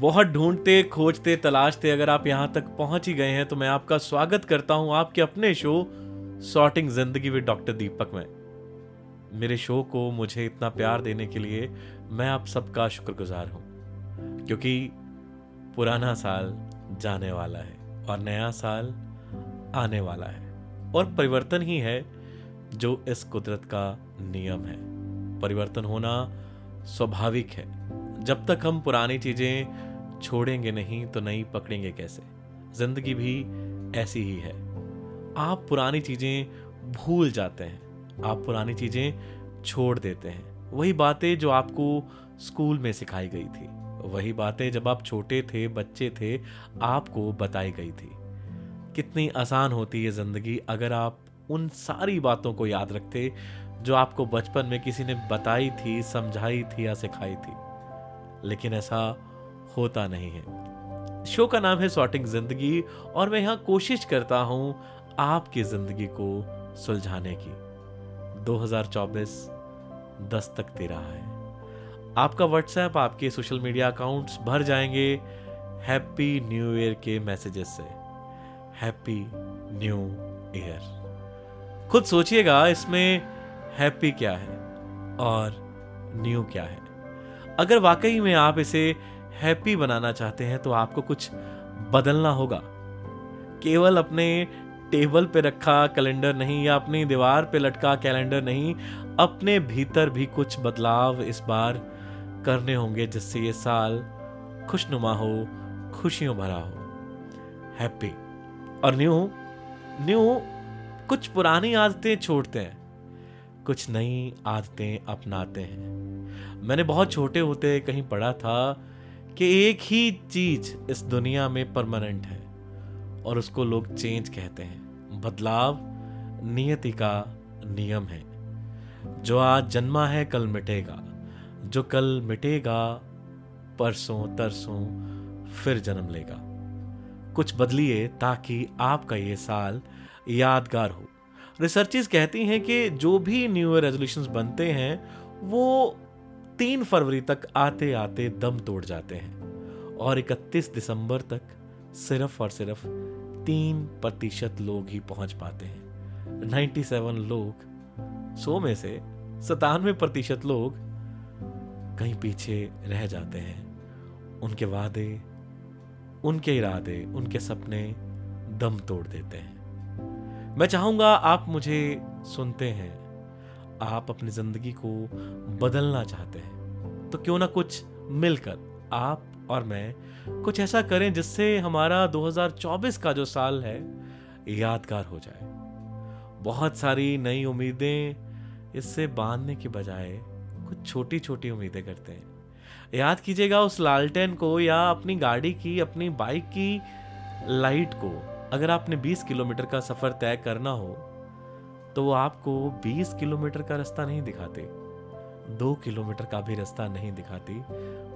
बहुत ढूंढते, खोजते, तलाशते, अगर आप यहाँ तक पहुँच ही गए हैं तो मैं आपका स्वागत करता हूँ आपके अपने शो, सॉर्टिंग ज़िंदगी विद डॉक्टर दीपक में। मेरे शो को मुझे इतना प्यार देने के लिए मैं आप सबका शुक्रगुजार हूँ, क्योंकि पुराना साल जाने वाला है और नया साल आने वाला है, और परिवर्तन ही है जो इस कुदरत का नियम है। परिवर्तन होना स्वाभाविक है। जब तक हम पुरानी चीज़ें छोड़ेंगे नहीं तो नहीं पकड़ेंगे कैसे? ज़िंदगी भी ऐसी ही है। आप पुरानी चीज़ें भूल जाते हैं। आप पुरानी चीज़ें छोड़ देते हैं। वही बातें जो आपको स्कूल में सिखाई गई थी। वही बातें जब आप छोटे थे, बच्चे थे, आपको बताई गई थी। कितनी आसान होती है ज़िंदगी अगर आप उन सारी बातों को याद रखते जो आपको बचपन में किसी ने बताई थी, समझाई थी या सिखाई थी। लेकिन ऐसा होता नहीं है। शो का नाम है सॉर्टिंग ज़िंदगी और मैं यहाँ कोशिश करता हूँ आपकी ज़िंदगी को सुलझाने की। 2024 दस्तक दे रहा है। आपका व्हाट्सएप आपके सोशल मीडिया अकाउंट्स भर जाएँगे हैप्पी न्यू ईयर के मैसेजेस से। हैप्पी न्यू ईयर खुद सोचिएगा, इसमें हैप्पी क्या है और न्यू क्या है। अगर वाकई में आप इसे हैप्पी बनाना चाहते हैं तो आपको कुछ बदलना होगा। केवल अपने टेबल पे रखा कैलेंडर नहीं या अपनी दीवार पे लटका कैलेंडर नहीं, अपने भीतर भी कुछ बदलाव इस बार करने होंगे जिससे ये साल खुशनुमा हो, खुशियों भरा हो। हैप्पी। और न्यू न्यू, कुछ पुरानी आदतें छोड़ते हैं, कुछ नई आदतें अपनाते हैं। मैंने बहुत छोटे होते कहीं पढ़ा था कि एक ही चीज़ इस दुनिया में परमानेंट है, और उसको लोग चेंज कहते हैं। बदलाव नियति का नियम है। जो आज जन्मा है, कल मिटेगा। जो कल मिटेगा, परसों, तरसों, फिर जन्म लेगा। कुछ बदलिए ताकि आपका ये साल यादगार हो। रिसर्चेस कहती हैं कि जो भी न्यू ईयर रेजोल्यूशंस बनते हैं, वो तीन फरवरी तक आते आते दम तोड़ जाते हैं और इकतीस दिसंबर तक सिर्फ़ और सिर्फ़ तीन प्रतिशत लोग ही पहुँच पाते हैं। 97 लोग, सौ में से सतानवे प्रतिशत लोग कहीं पीछे रह जाते हैं। उनके वादे, उनके इरादे, उनके सपने दम तोड़ देते हैं। मैं चाहूँगा आप मुझे सुनते हैं। आप अपनी ज़िंदगी को बदलना चाहते हैं। तो क्यों ना कुछ मिलकर आप और मैं कुछ ऐसा करें जिससे हमारा 2024 का जो साल है यादगार हो जाए। बहुत सारी नई उम्मीदें इससे बांधने के बजाय कुछ छोटी छोटी उम्मीदें करते हैं। याद कीजिएगा उस लालटेन को या अपनी गाड़ी की, अपनी बाइक की लाइट को। अगर आपने 20 किलोमीटर का सफ़र तय करना हो तो वो आपको 20 किलोमीटर का रास्ता नहीं दिखाते। दो किलोमीटर का भी रास्ता नहीं दिखाती।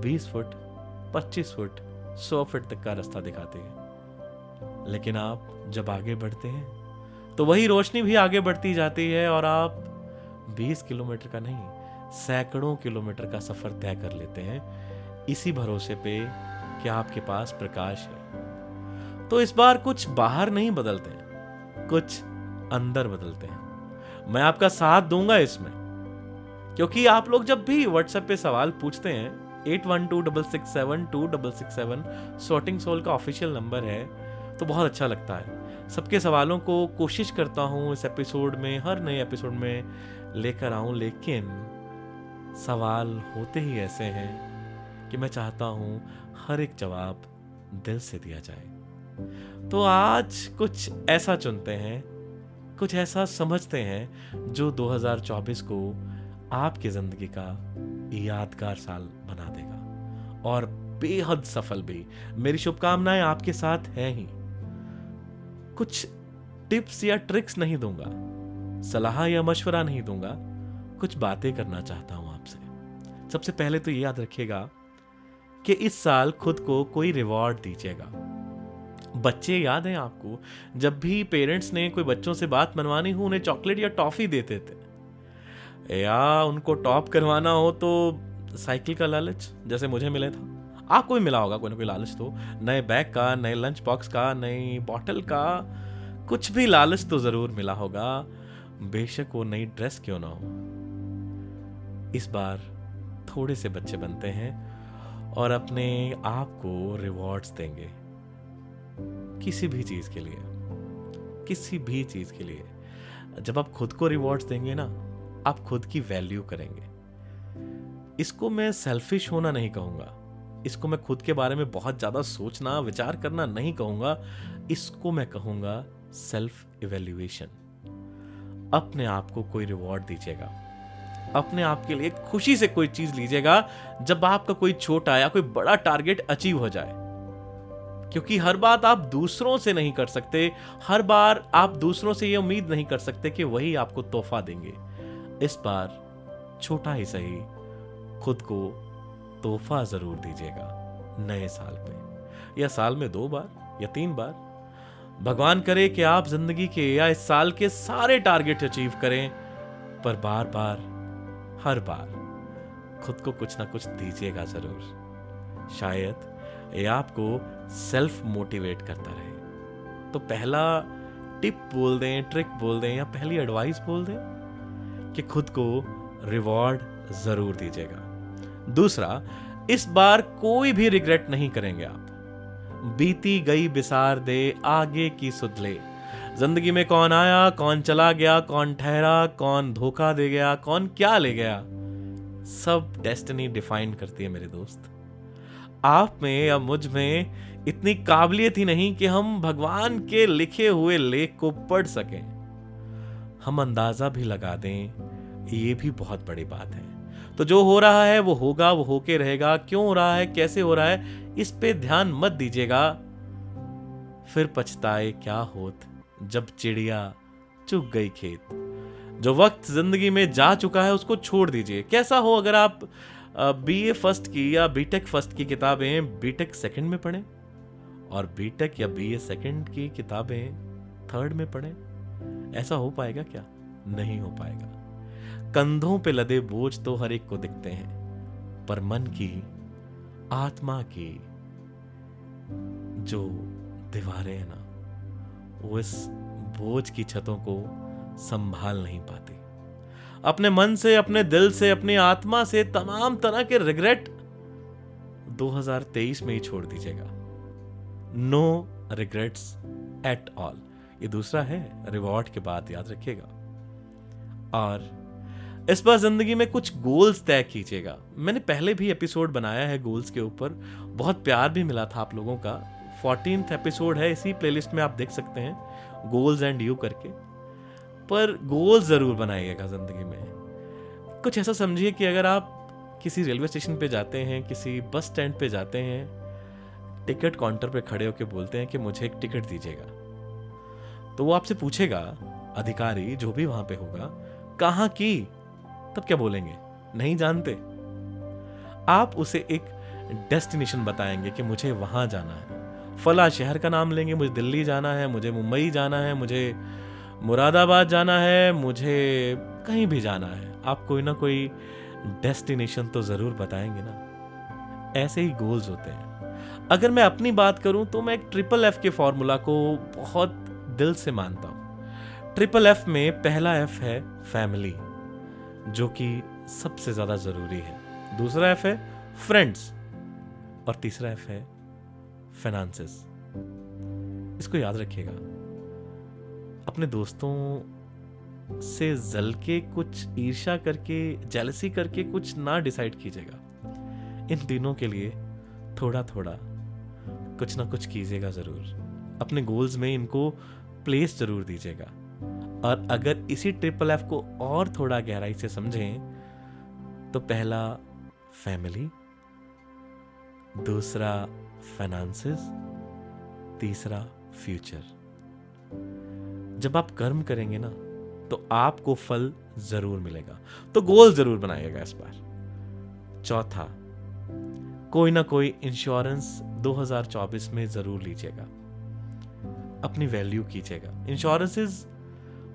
20 फुट 25 फुट 100 फुट तक का रास्ता दिखाते हैं। लेकिन आप जब आगे बढ़ते हैं तो वही रोशनी भी आगे बढ़ती जाती है और आप 20 किलोमीटर का नहीं, सैकड़ों किलोमीटर का सफ़र तय कर लेते हैं। इसी भरोसे पे कि आपके पास प्रकाश है। तो इस बार कुछ बाहर नहीं बदलते कुछ अंदर बदलते हैं। मैं आपका साथ दूँगा इसमें, क्योंकि आप लोग जब भी व्हाट्सएप पे सवाल पूछते हैं eight one two double six seven two double six seven sorting soul का ऑफिशियल नंबर है तो बहुत अच्छा लगता है। सबके सवालों को कोशिश करता हूँ इस एपिसोड में, हर नए एपिसोड में लेकर आऊँ, लेकिन सवाल होते ही ऐसे हैं कि मैं चाहता हूँ हर एक जवाब दिल से दिया जाए। तो आज कुछ ऐसा चुनते हैं कुछ ऐसा समझते हैं जो 2024 को आपकी ज़िंदगी का यादगार साल बना देगा। और बेहद सफल भी। मेरी शुभकामनाएँ आपके साथ है ही। कुछ टिप्स या ट्रिक्स नहीं दूँगा। सलाह या मशवरा नहीं दूँगा। कुछ बातें करना चाहता हूँ आपसे। सबसे पहले तो ये याद रखिएगा कि इस साल खुद को कोई रिवॉर्ड दीजिएगा। बच्चे याद हैं आपको, जब भी पेरेंट्स ने कोई बच्चों से बात मनवानी हो, उन्हें चॉकलेट या टॉफी देते थे। या उनको टॉप करवाना हो तो साइकिल का लालच, जैसे मुझे मिले था। आपको भी मिला होगा कोई ना कोई लालच तो। नए बैग का, नए लंच बॉक्स का, नई बॉटल का, कुछ भी लालच तो ज़रूर मिला होगा। बेशक वो नई ड्रेस क्यों ना हो। इस बार थोड़े से बच्चे बनते हैं और अपने आप को रिवॉर्ड्स देंगे। किसी भी चीज़ के लिए, किसी भी चीज़ के लिए। जब आप खुद को रिवॉर्ड्स देंगे ना, आप खुद की वैल्यू करेंगे। इसको मैं सेल्फिश होना नहीं कहूँगा। इसको मैं खुद के बारे में बहुत ज़्यादा सोचना, विचार करना नहीं कहूँगा। इसको मैं कहूँगा सेल्फ इवेल्युएशन अपने आप को कोई रिवॉर्ड दीजिएगा। अपने आप के लिए खुशी से कोई चीज़ लीजिएगा। जब आपका कोई छोटा या कोई बड़ा टारगेट अचीव हो जाए क्योंकि हर बात आप दूसरों से नहीं कर सकते, हर बार आप दूसरों से यह उम्मीद नहीं कर सकते कि वही आपको तोहफा देंगे। इस बार छोटा ही सही, खुद को तोहफा ज़रूर दीजिएगा नए साल पे या साल में दो बार, या तीन बार। भगवान करे कि आप ज़िंदगी के या इस साल के सारे टारगेट अचीव करें, पर बार बार हर बार खुद को कुछ ना कुछ दीजिएगा ज़रूर। शायद ये आपको सेल्फ मोटिवेट करता रहे। तो पहला टिप बोल दें, ट्रिक बोल दें, या पहली एडवाइस बोल दें कि खुद को रिवॉर्ड ज़रूर दीजिएगा। दूसरा, इस बार कोई भी रिग्रेट नहीं करेंगे आप। बीती गई बिसार दे आगे की सुधले। ज़िंदगी में कौन आया, कौन चला गया, कौन ठहरा, कौन धोखा दे गया, कौन क्या ले गया, सब डेस्टिनी डिफाइन करती है मेरे दोस्त। आप में या मुझमें इतनी काबिलियत ही नहीं कि हम भगवान के लिखे हुए लेख को पढ़ सकें। हम अंदाज़ा भी लगा दें, ये भी बहुत बड़ी बात है। तो जो हो रहा है, वो होगा, वो होके रहेगा। क्यों हो रहा है, कैसे हो रहा है, इस पे ध्यान मत दीजिएगा। फिर पछताए क्या होत, जब चिड़िया चुग गई खेत। जो वक्त ज़िंदगी में जा चुका है, उसको छोड़ दीजिए। कैसा हो अगर आप बी ए फ़र्स्ट की या बीटेक फ़र्स्ट की किताबें बीटेक सेकंड में पढ़ें और बीटेक या बी ए सेकेंड की किताबें थर्ड में पढ़ें। ऐसा हो पाएगा क्या? नहीं हो पाएगा। कंधों पे लदे बोझ तो हर एक को दिखते हैं, पर मन की, आत्मा की जो दीवारें हैं ना, वो इस बोझ की छतों को संभाल नहीं पाती। अपने मन से, अपने दिल से, अपनी आत्मा से तमाम तरह के रिग्रेट 2023 में ही छोड़ दीजिएगा। नो रिग्रेट्स एट ऑल ये दूसरा है रिवॉर्ड के बाद याद रखिएगा। और इस बार ज़िंदगी में कुछ गोल्स तय कीजिएगा। मैंने पहले भी एपिसोड बनाया है गोल्स के ऊपर। बहुत प्यार भी मिला था आप लोगों का। फोर्टीन एपिसोड है, इसी प्लेलिस्ट में आप देख सकते हैं। गोल्स एंड यू करके। पर गोल ज़रूर बनाइएगा ज़िंदगी में। कुछ ऐसा समझिए कि अगर आप किसी रेलवे स्टेशन पे जाते हैं, किसी बस स्टैंड पे जाते हैं, टिकट काउंटर पे खड़े होकर बोलते हैं कि मुझे एक टिकट दीजिएगा। तो वो आपसे पूछेगा, अधिकारी जो भी वहाँ पे होगा, कहाँ की? तब क्या बोलेंगे? नहीं जानते। आप उसे एक डेस्टिनेशन बताएँगे कि मुझे वहाँ जाना है। फला शहर का नाम लेंगे, मुझे दिल्ली जाना है, मुझे मुंबई जाना है, मुझे मुरादाबाद जाना है, मुझे कहीं भी जाना है। आप कोई ना कोई डेस्टिनेशन तो ज़रूर बताएँगे ना। ऐसे ही गोल्स होते हैं। अगर मैं अपनी बात करूँ तो मैं एक ट्रिपल एफ़ के फॉर्मूला को बहुत दिल से मानता हूँ। ट्रिपल एफ़ में पहला एफ़ है फैमिली जो कि सबसे ज़्यादा ज़रूरी है। दूसरा एफ़ है फ्रेंड्स और तीसरा एफ़ है फाइनेंसेस इसको याद रखिएगा। अपने दोस्तों से जल के कुछ ईर्षा करके जेलसी करके कुछ ना डिसाइड कीजिएगा। इन दिनों के लिए थोड़ा थोड़ा कुछ ना कुछ कीजिएगा ज़रूर। अपने गोल्स में इनको प्लेस ज़रूर दीजिएगा। और अगर इसी ट्रिपल एफ़ को और थोड़ा गहराई से समझें तो पहला फैमिली दूसरा फाइनेंसेस तीसरा फ्यूचर जब आप कर्म करेंगे ना तो आपको फल ज़रूर मिलेगा। तो गोल ज़रूर बनाइएगा इस बार। चौथा, कोई ना कोई इंश्योरेंस 2024 में ज़रूर लीजिएगा। अपनी वैल्यू कीजिएगा। इंश्योरेंसेस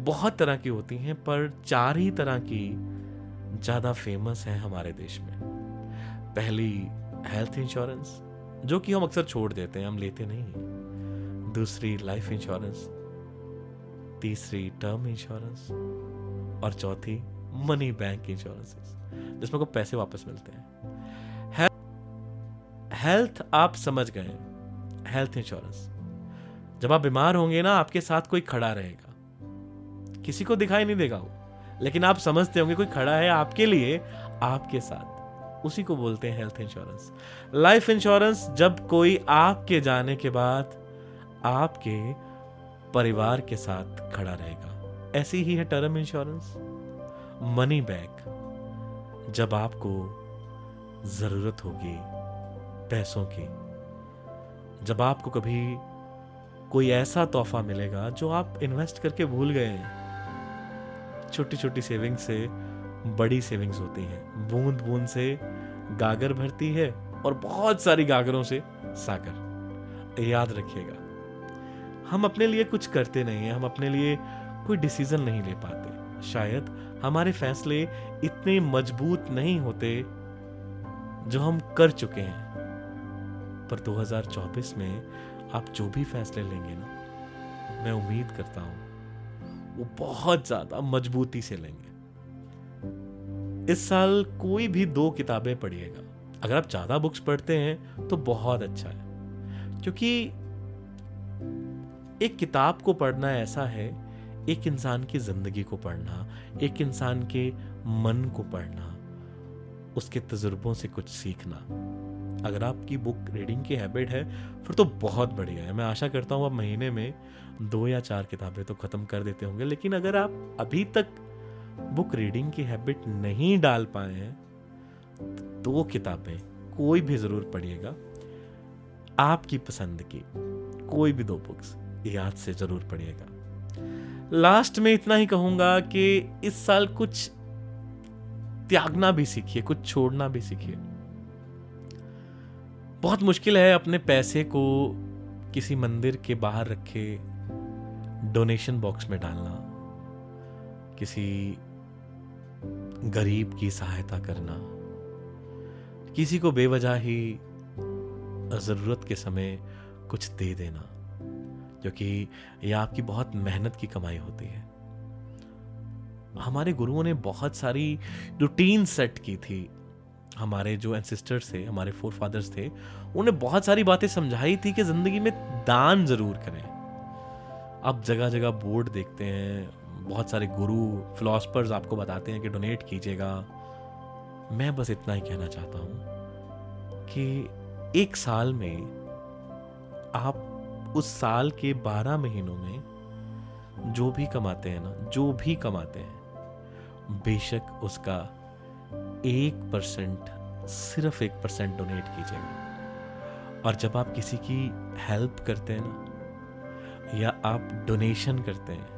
बहुत तरह की होती हैं, पर चार ही तरह की ज़्यादा फ़ेमस है हमारे देश में। पहली हेल्थ इंश्योरेंस जो कि हम अक्सर छोड़ देते हैं, हम लेते नहीं दूसरी लाइफ इंश्योरेंस तीसरी टर्म इंश्योरेंस और चौथी मनी बैंक इंश्योरेंस जिसमें को पैसे वापस मिलते हैं। हेल्थ आप समझ गए हेल्थ इंश्योरेंस जब आप बीमार होंगे ना, आपके साथ कोई खड़ा रहेगा। किसी को दिखाई नहीं देगा वो, लेकिन आप समझते होंगे कोई खड़ा है आपके लिए, आपके साथ। उसी को बोलते हैं हेल्थ इंश्योरेंस लाइफ इंश्योरेंस जब कोई आपके जाने के बाद आपके परिवार के साथ खड़ा रहेगा। ऐसी ही है टर्म इंश्योरेंस मनी बैक जब आपको ज़रूरत होगी पैसों की, जब आपको कभी कोई ऐसा तोहफा मिलेगा जो आप इन्वेस्ट करके भूल गए छोटी छोटी सेविंग्स से बड़ी सेविंग्स होती हैं। बूंद बूंद से गागर भरती है और बहुत सारी गागरों से सागर। याद रखिएगा हम अपने लिए कुछ करते नहीं हैं, हम अपने लिए कोई डिसीज़न नहीं ले पाते। शायद हमारे फैसले इतने मज़बूत नहीं होते जो हम कर चुके हैं। पर 2024 में आप जो भी फैसले लेंगे ना, मैं उम्मीद करता हूँ, वो बहुत ज़्यादा मजबूती से लेंगे। इस साल कोई भी दो किताबें पढ़िएगा। अगर आप ज़्यादा बुक्स पढ़ते हैं तो बहुत अच्छा है। क्योंकि एक किताब को पढ़ना ऐसा है, एक इंसान की ज़िंदगी को पढ़ना, एक इंसान के मन को पढ़ना, उसके तजुर्बों से कुछ सीखना। अगर आपकी बुक रीडिंग की हैबिट है, फिर तो बहुत बढ़िया है। मैं आशा करता हूँ आप महीने में दो या चार किताबें तो ख़त्म कर देते होंगे, लेकिन अगर आप अभी तक बुक रीडिंग की हैबिट नहीं डाल पाए हैं तो दो किताबें कोई भी ज़रूर पढ़िएगा। आपकी पसंद की कोई भी दो बुक्स। याद से ज़रूर पढ़िएगा। लास्ट में इतना ही कहूँगा कि इस साल कुछ त्यागना भी सीखिए, कुछ छोड़ना भी सीखिए। बहुत मुश्किल है अपने पैसे को किसी मंदिर के बाहर रखे डोनेशन बॉक्स में डालना, किसी गरीब की सहायता करना, किसी को बेवजह ही ज़रूरत के समय कुछ दे देना। क्योंकि ये आपकी बहुत मेहनत की कमाई होती है। हमारे गुरुओं ने बहुत सारी रूटीन सेट की थी। हमारे जो एंसिस्टर्स थे, हमारे फोर फादर्स थे उन्हें बहुत सारी बातें समझाई थी कि ज़िंदगी में दान ज़रूर करें। आप जगह जगह बोर्ड देखते हैं, बहुत सारे गुरु फिलोसफर्स आपको बताते हैं कि डोनेट कीजिएगा। मैं बस इतना ही कहना चाहता हूँ कि एक साल में आप उस साल के बारह महीनों में जो भी कमाते हैं ना, जो भी कमाते हैं, बेशक उसका एक परसेंट, सिर्फ़ एक परसेंट डोनेट कीजिएगा। और जब आप किसी की हेल्प करते हैं ना, या आप डोनेशन करते हैं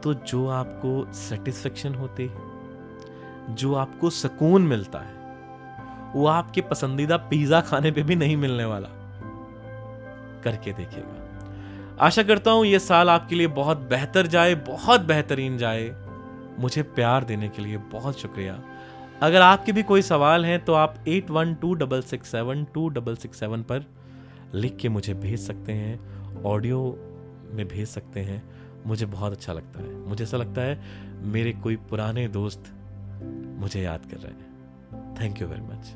तो जो आपको सेटिस्फेक्शन होती है, जो आपको सुकून मिलता है, वो आपके पसंदीदा पिज्जा खाने पे भी नहीं मिलने वाला। करके देखिएगा। आशा करता हूँ यह साल आपके लिए बहुत बेहतर जाए, बहुत बेहतरीन जाए। मुझे प्यार देने के लिए बहुत शुक्रिया। अगर आपके भी कोई सवाल हैं तो आप eight one two double six seven, two double six seven पर लिख के मुझे भेज सकते हैं, ऑडियो में भेज सकते हैं। मुझे बहुत अच्छा लगता है। मुझे ऐसा लगता है, मेरे कोई पुराने दोस्त मुझे याद कर रहे हैं। Thank you very much